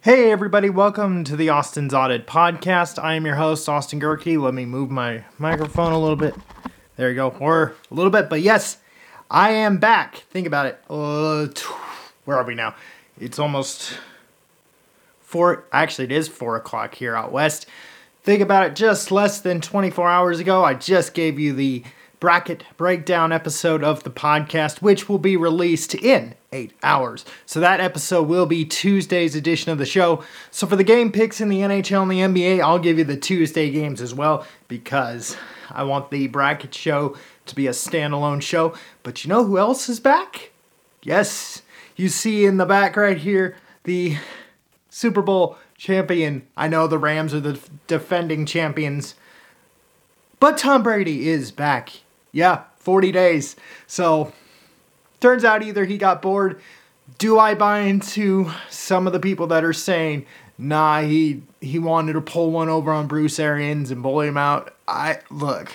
Hey, everybody, welcome to the Austin's Audit Podcast. I am your host, Austin Gehrke. Let me move my microphone a little bit. There you go, or a little bit, but yes, I am back. Think about it. Uh, where are we now? It's almost four, actually, it is four o'clock here out west. Think about it, just less than 24 hours ago, I just gave you the bracket breakdown episode of the podcast, which will be released in eight hours. So that episode will be Tuesday's edition of the show. So for the game picks in the NHL and the NBA, I'll give you the Tuesday games as well because I want the bracket show to be a standalone show. But you know who else is back? Yes, you see in the back right here the Super Bowl champion. I know the Rams are the defending champions. But Tom Brady is back yeah, 40 days. So turns out either he got bored. Do I buy into some of the people that are saying, nah, he he wanted to pull one over on Bruce Arians and bully him out? I look,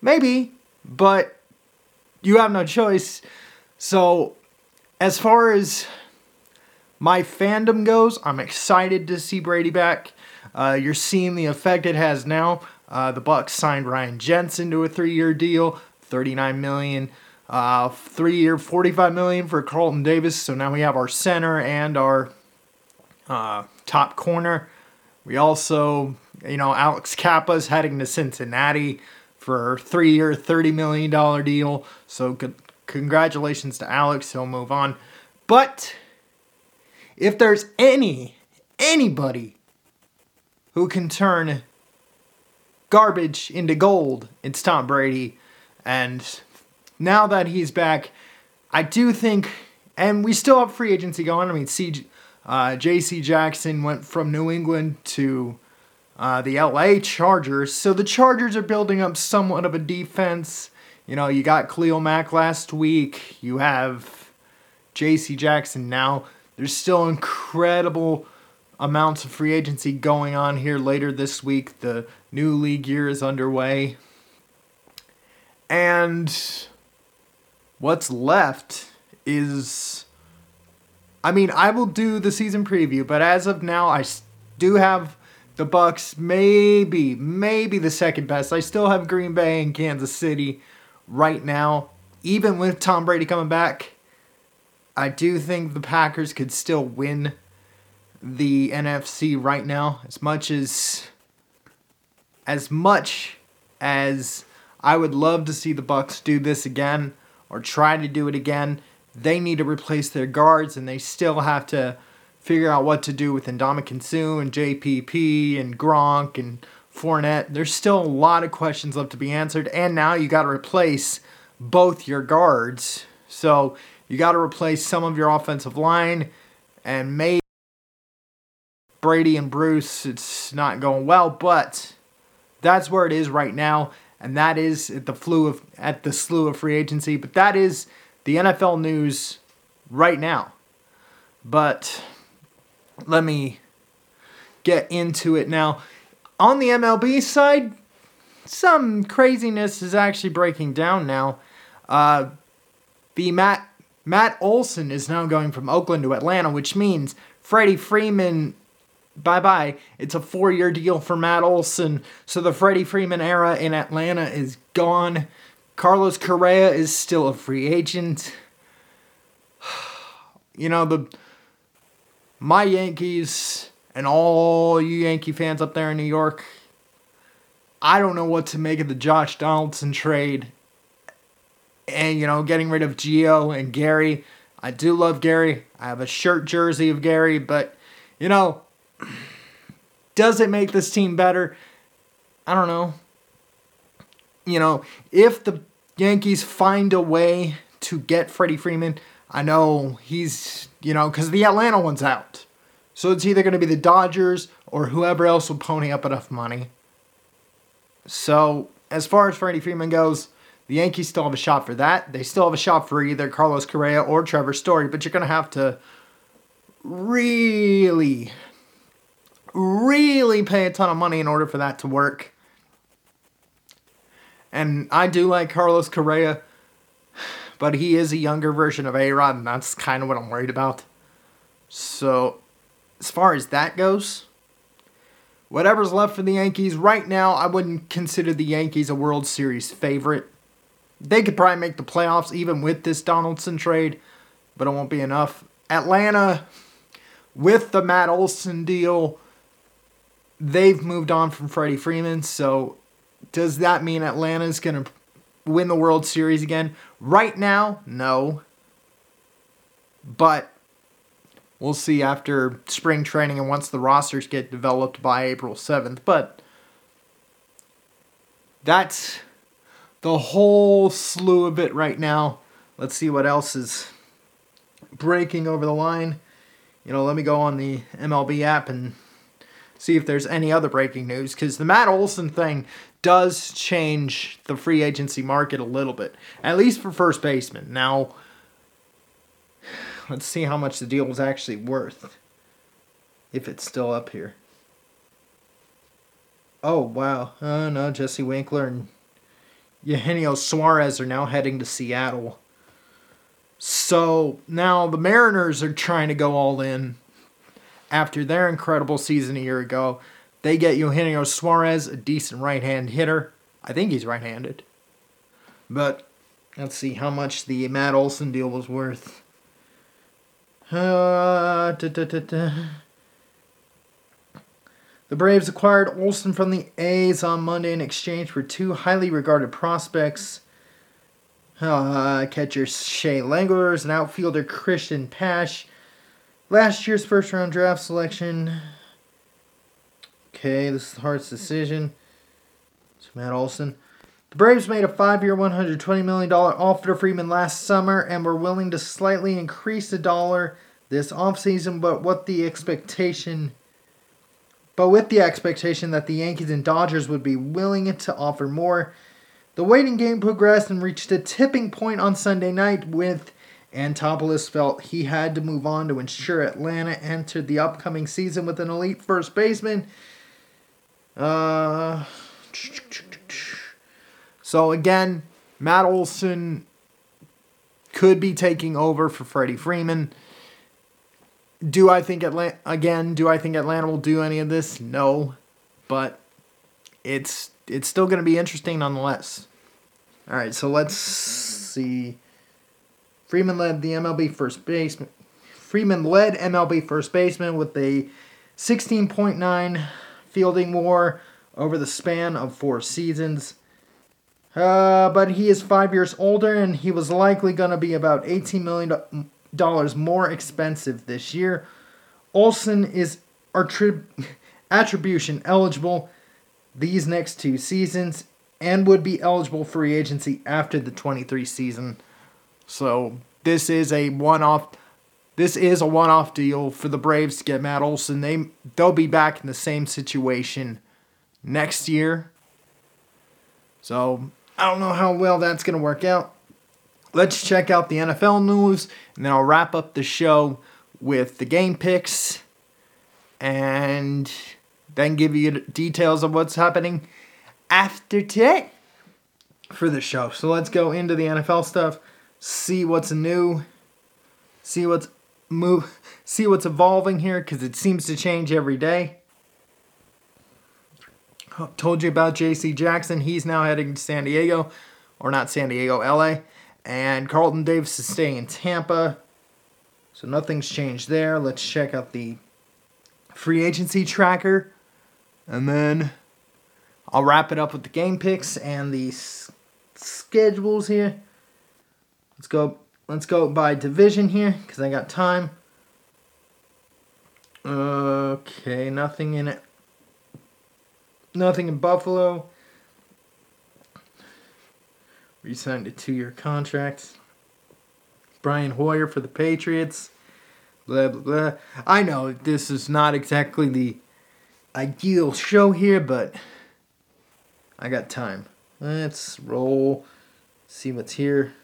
maybe, but you have no choice. So as far as my fandom goes, I'm excited to see Brady back. Uh, you're seeing the effect it has now. Uh, the Bucs signed Ryan Jensen to a three-year deal, 39 million. Uh, three-year, 45 million for Carlton Davis. So now we have our center and our uh, top corner. We also, you know, Alex Cappa's heading to Cincinnati for three-year, 30 million dollar deal. So good, congratulations to Alex. He'll move on. But if there's any anybody who can turn garbage into gold. It's Tom Brady. And now that he's back, I do think, and we still have free agency going. I mean, C, uh, J.C. Jackson went from New England to uh, the L.A. Chargers. So the Chargers are building up somewhat of a defense. You know, you got Khalil Mack last week. You have J.C. Jackson now. There's still incredible amounts of free agency going on here later this week. The new league year is underway. And what's left is I mean, I will do the season preview, but as of now I do have the Bucs maybe maybe the second best. I still have Green Bay and Kansas City right now. Even with Tom Brady coming back, I do think the Packers could still win the NFC right now as much as as much as I would love to see the Bucs do this again or try to do it again, they need to replace their guards and they still have to figure out what to do with Ndamukong Suh and JPP and Gronk and Fournette. There's still a lot of questions left to be answered, and now you got to replace both your guards. So you got to replace some of your offensive line, and maybe Brady and Bruce, it's not going well, but that's where it is right now, and that is at the flu of at the slew of free agency. But that is the NFL news right now. But let me get into it now. On the MLB side, some craziness is actually breaking down now. Uh, the Matt Matt Olson is now going from Oakland to Atlanta, which means Freddie Freeman bye bye. It's a four year deal for Matt Olson. So the Freddie Freeman era in Atlanta is gone. Carlos Correa is still a free agent. You know, the my Yankees and all you Yankee fans up there in New York, I don't know what to make of the Josh Donaldson trade. And, you know, getting rid of Gio and Gary. I do love Gary. I have a shirt jersey of Gary, but, you know, does it make this team better? I don't know. You know, if the Yankees find a way to get Freddie Freeman, I know he's, you know, because the Atlanta one's out. So it's either going to be the Dodgers or whoever else will pony up enough money. So, as far as Freddie Freeman goes, the Yankees still have a shot for that. They still have a shot for either Carlos Correa or Trevor Story, but you're going to have to really really pay a ton of money in order for that to work. And I do like Carlos Correa, but he is a younger version of A Rod, and that's kind of what I'm worried about. So, as far as that goes, whatever's left for the Yankees right now, I wouldn't consider the Yankees a World Series favorite. They could probably make the playoffs even with this Donaldson trade, but it won't be enough. Atlanta, with the Matt Olson deal, they've moved on from Freddie Freeman. So, does that mean Atlanta's going to win the World Series again? Right now, no. But we'll see after spring training and once the rosters get developed by April 7th. But that's the whole slew of it right now. Let's see what else is breaking over the line. You know, let me go on the MLB app and see if there's any other breaking news because the Matt Olson thing does change the free agency market a little bit, at least for first baseman. Now, Let's see how much the deal was actually worth. If it's still up here. Oh, wow. Oh, no, Jesse Winker and Eugenio Suarez are now heading to Seattle. So now the Mariners are trying to go all in after their incredible season a year ago. They get Eugenio Suarez, a decent right hand hitter. I think he's right handed. But let's see how much the Matt Olson deal was worth. Uh, the Braves acquired Olson from the A's on Monday in exchange for two highly regarded prospects. Uh, catcher Shea Langeliers and outfielder Cristian Pache. Last year's first round draft selection. Okay, this is the hardest decision. It's Matt Olson. The Braves made a five year, $120 million offer to Freeman last summer and were willing to slightly increase the dollar this offseason, but what the expectation but with the expectation that the Yankees and Dodgers would be willing to offer more. The waiting game progressed and reached a tipping point on Sunday night with Anthopoulos felt he had to move on to ensure Atlanta entered the upcoming season with an elite first baseman. Uh, so again, Matt Olson could be taking over for Freddie Freeman. Do I think Atlanta again? Do I think Atlanta will do any of this? No, but it's it's still going to be interesting nonetheless. All right, so let's see. Freeman led the MLB first baseman. Freeman led MLB first baseman with a 16.9 fielding WAR over the span of four seasons. Uh, but he is five years older, and he was likely going to be about $18 million more expensive this year. Olson is attrib- attribution eligible these next two seasons and would be eligible for free agency after the 23 season. So this is a one-off this is a one-off deal for the Braves to get Matt Olson. They they'll be back in the same situation next year. So I don't know how well that's gonna work out let's check out the NFL news, and then I'll wrap up the show with the game picks and then give you details of what's happening after today for the show. So let's go into the NFL stuff, see what's new, see what's move, see what's evolving here because it seems to change every day. Told you about J.C. Jackson. He's now heading to San Diego, or not San Diego, LA. And Carlton Davis is staying in Tampa. So nothing's changed there. Let's check out the free agency tracker. And then I'll wrap it up with the game picks and the s- schedules here. Let's go let's go by division here cuz I got time. Okay, nothing in it. Nothing in Buffalo. Re-signed a two-year contract. Brian Hoyer for the Patriots. Blah blah blah. I know this is not exactly the ideal show here, but I got time. Let's roll. See what's here.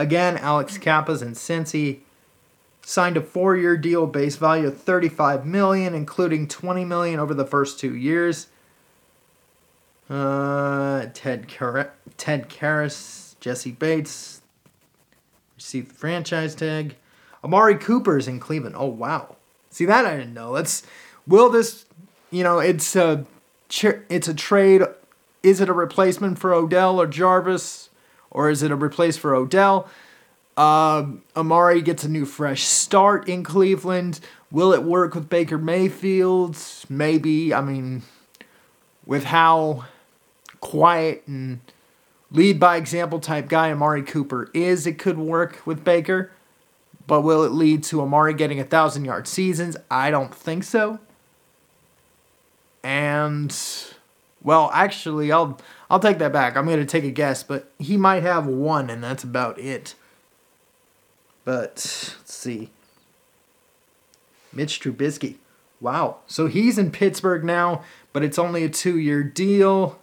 Again, Alex Cappas and Cincy signed a four-year deal, base value of 35 million, including 20 million over the first two years. Uh, Ted Car- Ted Karras, Jessie Bates received the franchise tag. Amari Cooper's in Cleveland. Oh wow, See that I didn't know. Let's will this, you know, it's a it's a trade. Is it a replacement for Odell or Jarvis, or is it a replace for Odell? Um, Amari gets a new fresh start in Cleveland. Will it work with Baker Mayfield? Maybe. I mean, with how quiet and lead by example type guy Amari Cooper is, it could work with Baker. But will it lead to Amari getting a thousand yard seasons? I don't think so. And well, actually, I'll I'll take that back. I'm gonna take a guess, but he might have one, and that's about it. But let's see. Mitch Trubisky. Wow. So he's in Pittsburgh now, but it's only a two year deal.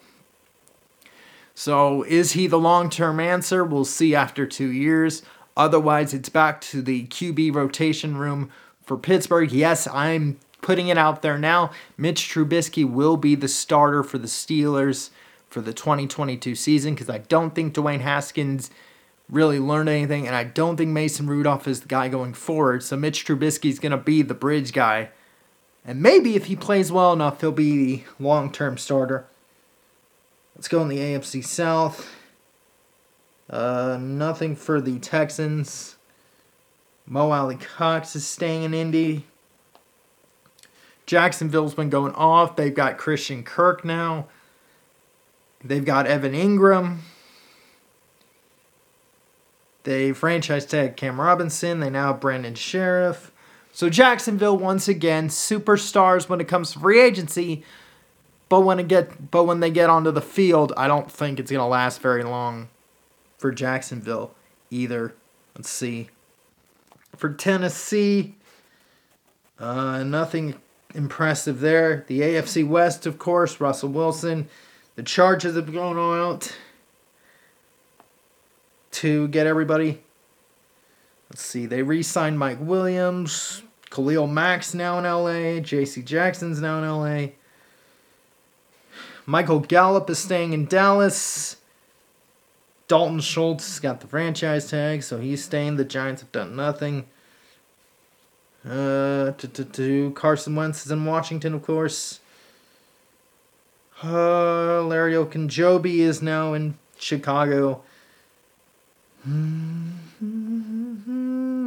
So is he the long term answer? We'll see after two years. Otherwise, it's back to the QB rotation room for Pittsburgh. Yes, I'm putting it out there now. Mitch Trubisky will be the starter for the Steelers for the 2022 season because I don't think Dwayne Haskins really learned anything, and I don't think Mason Rudolph is the guy going forward. So Mitch Trubisky is going to be the bridge guy. And maybe if he plays well enough, he'll be the long term starter. Let's go in the AFC South. Uh, nothing for the Texans. Mo Alie-Cox is staying in Indy. Jacksonville's been going off. They've got Christian Kirk now. They've got Evan Engram. They franchise tag Cam Robinson. They now have Brandon Scherff. So Jacksonville once again superstars when it comes to free agency, but when it get but when they get onto the field, I don't think it's gonna last very long for Jacksonville either. Let's see. For Tennessee, uh, nothing impressive there. The AFC West, of course, Russell Wilson. The charges have gone out to get everybody. Let's see. They re-signed Mike Williams, Khalil Mack's now in LA, J.C. Jackson's now in LA. Michael Gallup is staying in Dallas. Dalton Schultz has got the franchise tag, so he's staying. The Giants have done nothing. Uh, to Carson Wentz is in Washington, of course. Uh, Larry Ogunjobi is now in Chicago.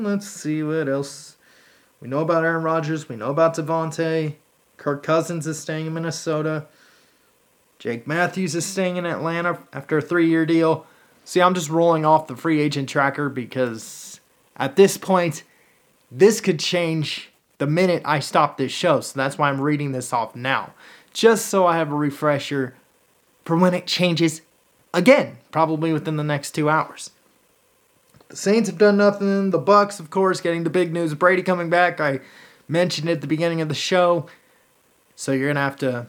Let's see what else. We know about Aaron Rodgers. We know about Davante. Kirk Cousins is staying in Minnesota. Jake Matthews is staying in Atlanta after a three year deal. See, I'm just rolling off the free agent tracker because at this point, this could change the minute I stop this show. So that's why I'm reading this off now. Just so I have a refresher for when it changes again, probably within the next two hours. The Saints have done nothing. The Bucs, of course, getting the big news. Brady coming back. I mentioned it at the beginning of the show. So you're gonna have to,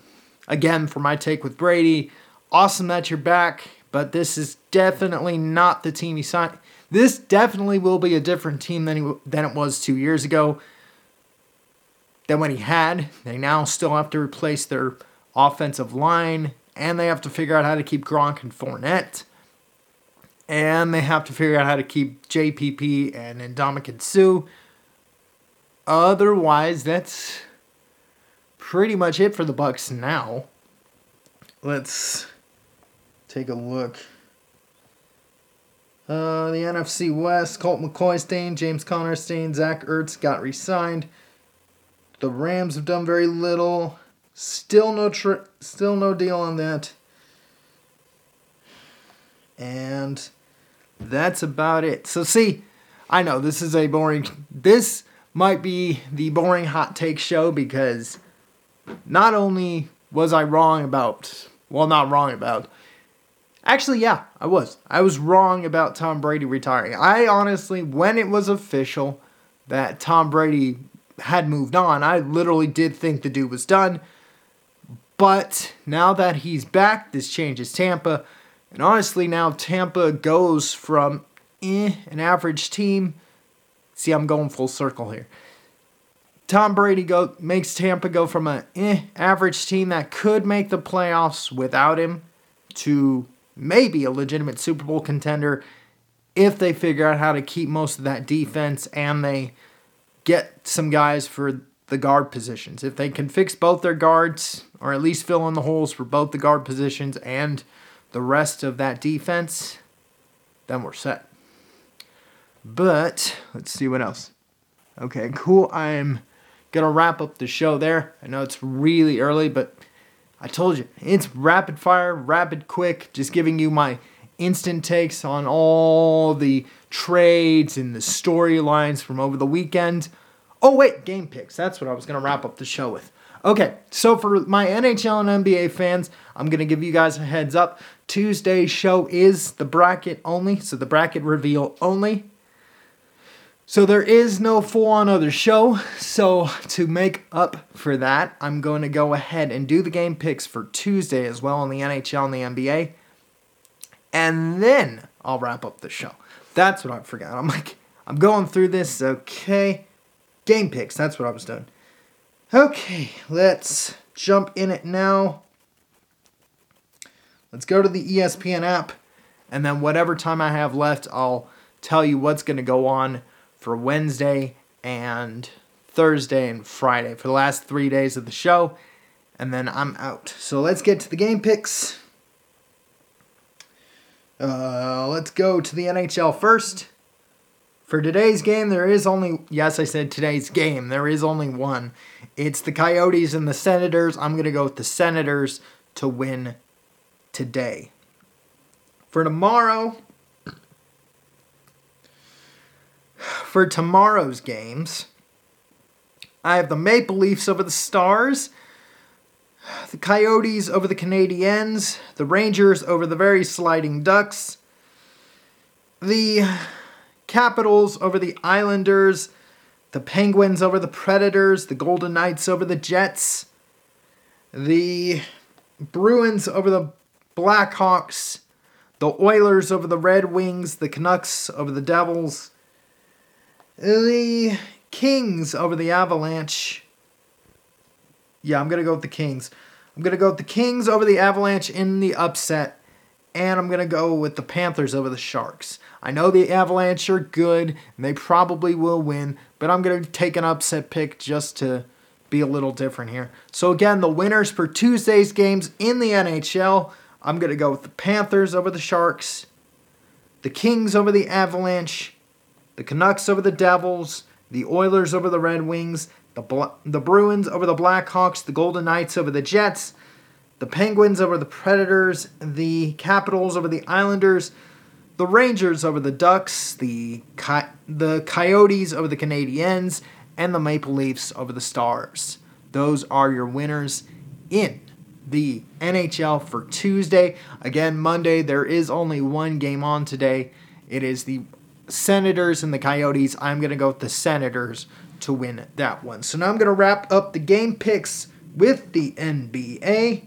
again, for my take with Brady. Awesome that you're back, but this is definitely not the team he signed. This definitely will be a different team than he, than it was two years ago. Than when he had. They now still have to replace their offensive line, and they have to figure out how to keep Gronk and Fournette and they have to figure out how to keep JPP and Ndamukong Suh. Otherwise, that's pretty much it for the Bucs now. Let's take a look. Uh, the NFC West, Colt McCoy staying, James Conner staying, Zach Ertz got re-signed. The Rams have done very little. Still no still no deal on that. And that's about it. So see, I know this is a boring this might be the boring hot take show because not only was I wrong about well not wrong about Actually, yeah, I was. I was wrong about Tom Brady retiring. I honestly, when it was official that Tom Brady had moved on, I literally did think the dude was done. But now that he's back, this changes Tampa. And honestly, now Tampa goes from eh, an average team. See, I'm going full circle here. Tom Brady go makes Tampa go from an eh, average team that could make the playoffs without him to maybe a legitimate Super Bowl contender if they figure out how to keep most of that defense and they get some guys for the guard positions. If they can fix both their guards, or at least fill in the holes for both the guard positions and the rest of that defense, then we're set. But let's see what else. Okay, cool. I'm gonna wrap up the show there. I know it's really early, but I told you it's rapid fire, rapid quick, just giving you my instant takes on all the trades and the storylines from over the weekend. Oh, wait, game picks. That's what I was going to wrap up the show with. Okay, so for my NHL and NBA fans, I'm going to give you guys a heads up. Tuesday's show is the bracket only, so the bracket reveal only. So there is no full on other show. So to make up for that, I'm going to go ahead and do the game picks for Tuesday as well on the NHL and the NBA. And then I'll wrap up the show. That's what I forgot. I'm like, I'm going through this. Okay. Game picks. That's what I was doing. Okay, let's jump in it now. Let's go to the ESPN app, and then whatever time I have left, I'll tell you what's going to go on for Wednesday and Thursday and Friday for the last three days of the show, and then I'm out. So let's get to the game picks. Uh, let's go to the NHL first. For today's game, there is only, yes, I said today's game, there is only one. It's the Coyotes and the Senators. I'm going to go with the Senators to win today. For tomorrow, for tomorrow's games, I have the Maple Leafs over the Stars, the Coyotes over the Canadiens, the Rangers over the very sliding Ducks, the Capitals over the Islanders, the Penguins over the Predators, the Golden Knights over the Jets, the Bruins over the Blackhawks, the Oilers over the Red Wings, the Canucks over the Devils, the Kings over the Avalanche. Yeah, I'm going to go with the Kings. I'm going to go with the Kings over the Avalanche in the upset, and I'm going to go with the Panthers over the Sharks. I know the Avalanche are good, and they probably will win, but I'm going to take an upset pick just to be a little different here. So, again, the winners for Tuesday's games in the NHL, I'm going to go with the Panthers over the Sharks, the Kings over the Avalanche, the Canucks over the Devils, the Oilers over the Red Wings, the, Bla- the Bruins over the Blackhawks, the Golden Knights over the Jets, the Penguins over the Predators, the Capitals over the Islanders, the Rangers over the Ducks, the the Coyotes over the Canadiens, and the Maple Leafs over the Stars. Those are your winners in the NHL for Tuesday. Again, Monday there is only one game on today. It is the Senators and the Coyotes. I'm going to go with the Senators to win that one. So now I'm going to wrap up the game picks with the NBA.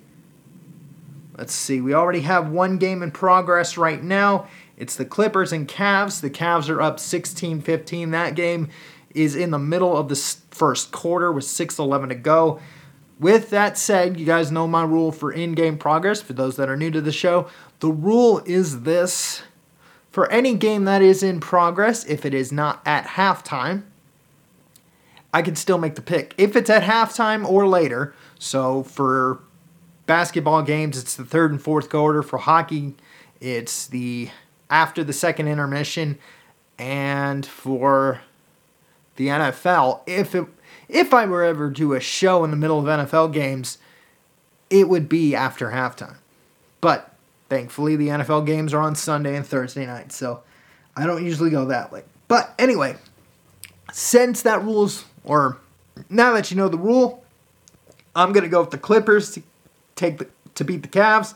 Let's see, we already have one game in progress right now. It's the Clippers and Cavs. The Cavs are up 16 15. That game is in the middle of the first quarter with 6 11 to go. With that said, you guys know my rule for in game progress. For those that are new to the show, the rule is this for any game that is in progress, if it is not at halftime, I can still make the pick. If it's at halftime or later, so for basketball games, it's the third and fourth quarter. For hockey, it's the after the second intermission, and for the NFL, if it if I were ever to do a show in the middle of NFL games, it would be after halftime. But thankfully, the NFL games are on Sunday and Thursday night, so I don't usually go that late. But anyway, since that rule's or now that you know the rule, I'm gonna go with the Clippers to take the to beat the Cavs.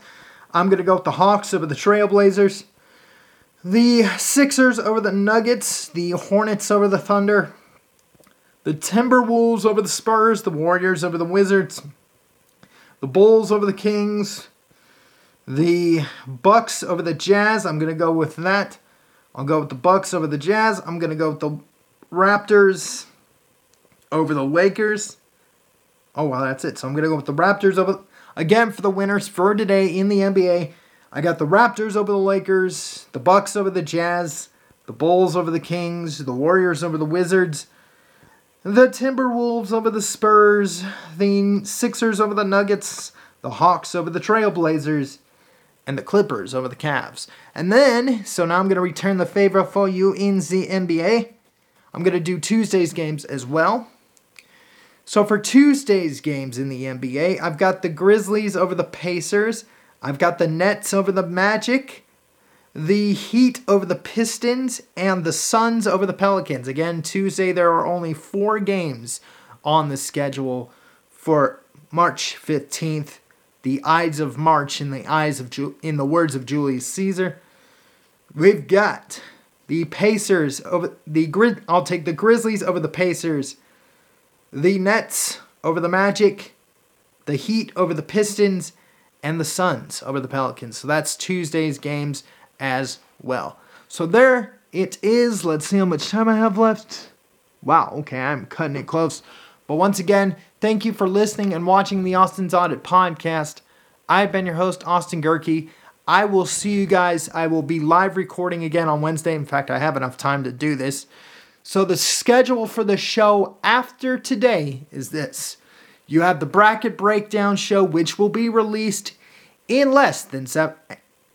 I'm gonna go with the Hawks over the Trailblazers. The Sixers over the Nuggets, the Hornets over the Thunder, the Timberwolves over the Spurs, the Warriors over the Wizards, the Bulls over the Kings, the Bucks over the Jazz. I'm going to go with that. I'll go with the Bucks over the Jazz. I'm going to go with the Raptors over the Lakers. Oh, well, that's it. So I'm going to go with the Raptors over again for the winners for today in the NBA. I got the Raptors over the Lakers, the Bucks over the Jazz, the Bulls over the Kings, the Warriors over the Wizards, the Timberwolves over the Spurs, the Sixers over the Nuggets, the Hawks over the Trailblazers, and the Clippers over the Cavs. And then, so now I'm going to return the favor for you in the NBA. I'm going to do Tuesday's games as well. So for Tuesday's games in the NBA, I've got the Grizzlies over the Pacers, I've got the Nets over the Magic, the Heat over the Pistons, and the Suns over the Pelicans. Again, Tuesday there are only four games on the schedule for March 15th. The Ides of March in the eyes of Ju- in the words of Julius Caesar. We've got the Pacers over the grid. I'll take the Grizzlies over the Pacers. The Nets over the Magic. The Heat over the Pistons, and the Suns over the Pelicans. So that's Tuesday's games as well. So there it is. Let's see how much time I have left. Wow, okay, I'm cutting it close. But once again, thank you for listening and watching the Austin's Audit podcast. I've been your host, Austin Gehrke. I will see you guys. I will be live recording again on Wednesday. In fact, I have enough time to do this. So, the schedule for the show after today is this you have the bracket breakdown show, which will be released in less than seven,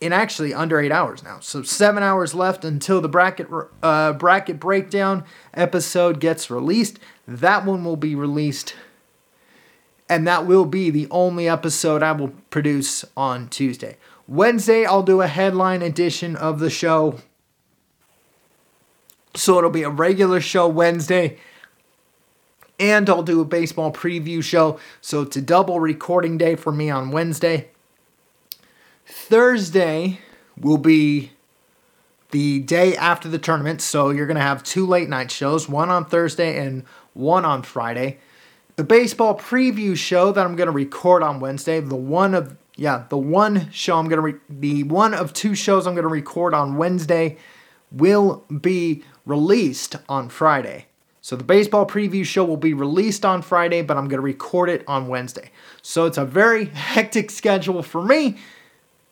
in actually under eight hours now. So, seven hours left until the bracket, uh, bracket breakdown episode gets released. That one will be released and that will be the only episode I will produce on Tuesday. Wednesday, I'll do a headline edition of the show. So it'll be a regular show Wednesday. And I'll do a baseball preview show. So it's a double recording day for me on Wednesday. Thursday will be the day after the tournament. So you're going to have two late night shows one on Thursday and one on Friday. The baseball preview show that I'm going to record on Wednesday, the one of yeah, the one show I'm going to re- the one of two shows I'm going to record on Wednesday will be released on Friday. So the baseball preview show will be released on Friday, but I'm going to record it on Wednesday. So it's a very hectic schedule for me,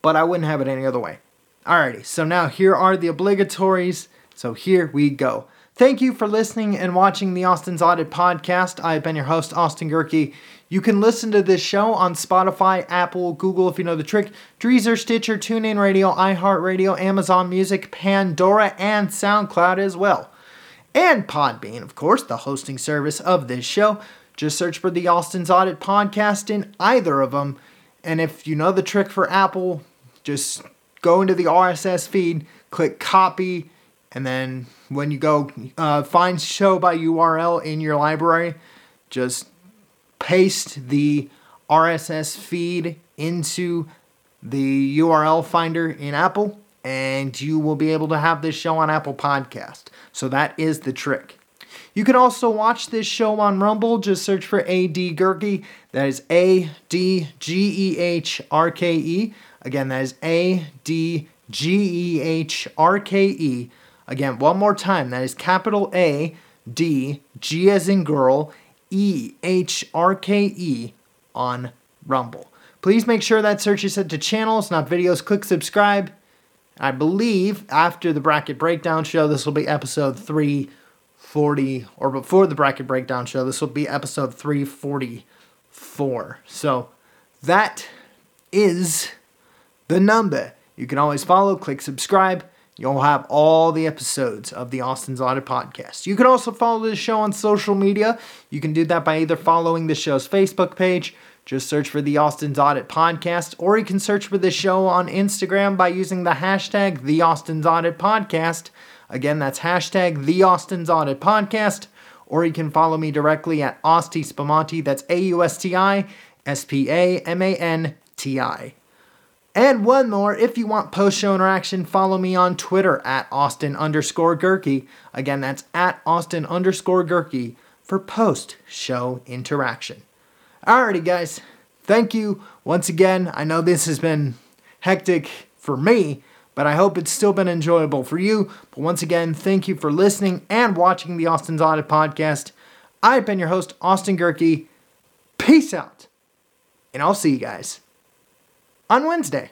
but I wouldn't have it any other way. Alrighty, so now here are the obligatories. So here we go. Thank you for listening and watching the Austin's Audit podcast. I've been your host, Austin Gehrke. You can listen to this show on Spotify, Apple, Google if you know the trick, Deezer, Stitcher, TuneIn Radio, iHeartRadio, Amazon Music, Pandora, and SoundCloud as well. And Podbean, of course, the hosting service of this show. Just search for the Austin's Audit podcast in either of them. And if you know the trick for Apple, just go into the RSS feed, click copy, and then when you go uh, find show by URL in your library, just paste the RSS feed into the URL finder in Apple, and you will be able to have this show on Apple Podcast. So that is the trick. You can also watch this show on Rumble. Just search for AD Gehrke. That is A D G E H R K E. Again, that is A D G E H R K E. Again, one more time. That is capital A D G as in girl E H R K E on Rumble. Please make sure that search is set to channels, not videos. Click subscribe. I believe after the bracket breakdown show, this will be episode 340, or before the bracket breakdown show, this will be episode 344. So that is the number. You can always follow, click subscribe. You'll have all the episodes of the Austin's Audit podcast. You can also follow the show on social media. You can do that by either following the show's Facebook page, just search for the Austin's Audit podcast, or you can search for the show on Instagram by using the hashtag the Austin's Audit podcast. Again, that's hashtag the Austin's Audit podcast, or you can follow me directly at Austi Spamanti. That's A U S T I S P A M A N T I. And one more, if you want post show interaction, follow me on Twitter at Austin underscore Gehrke. Again, that's at Austin underscore Gehrke for post show interaction. Alrighty, guys. Thank you once again. I know this has been hectic for me, but I hope it's still been enjoyable for you. But once again, thank you for listening and watching the Austin's Audit podcast. I've been your host, Austin Gehrke. Peace out. And I'll see you guys on Wednesday.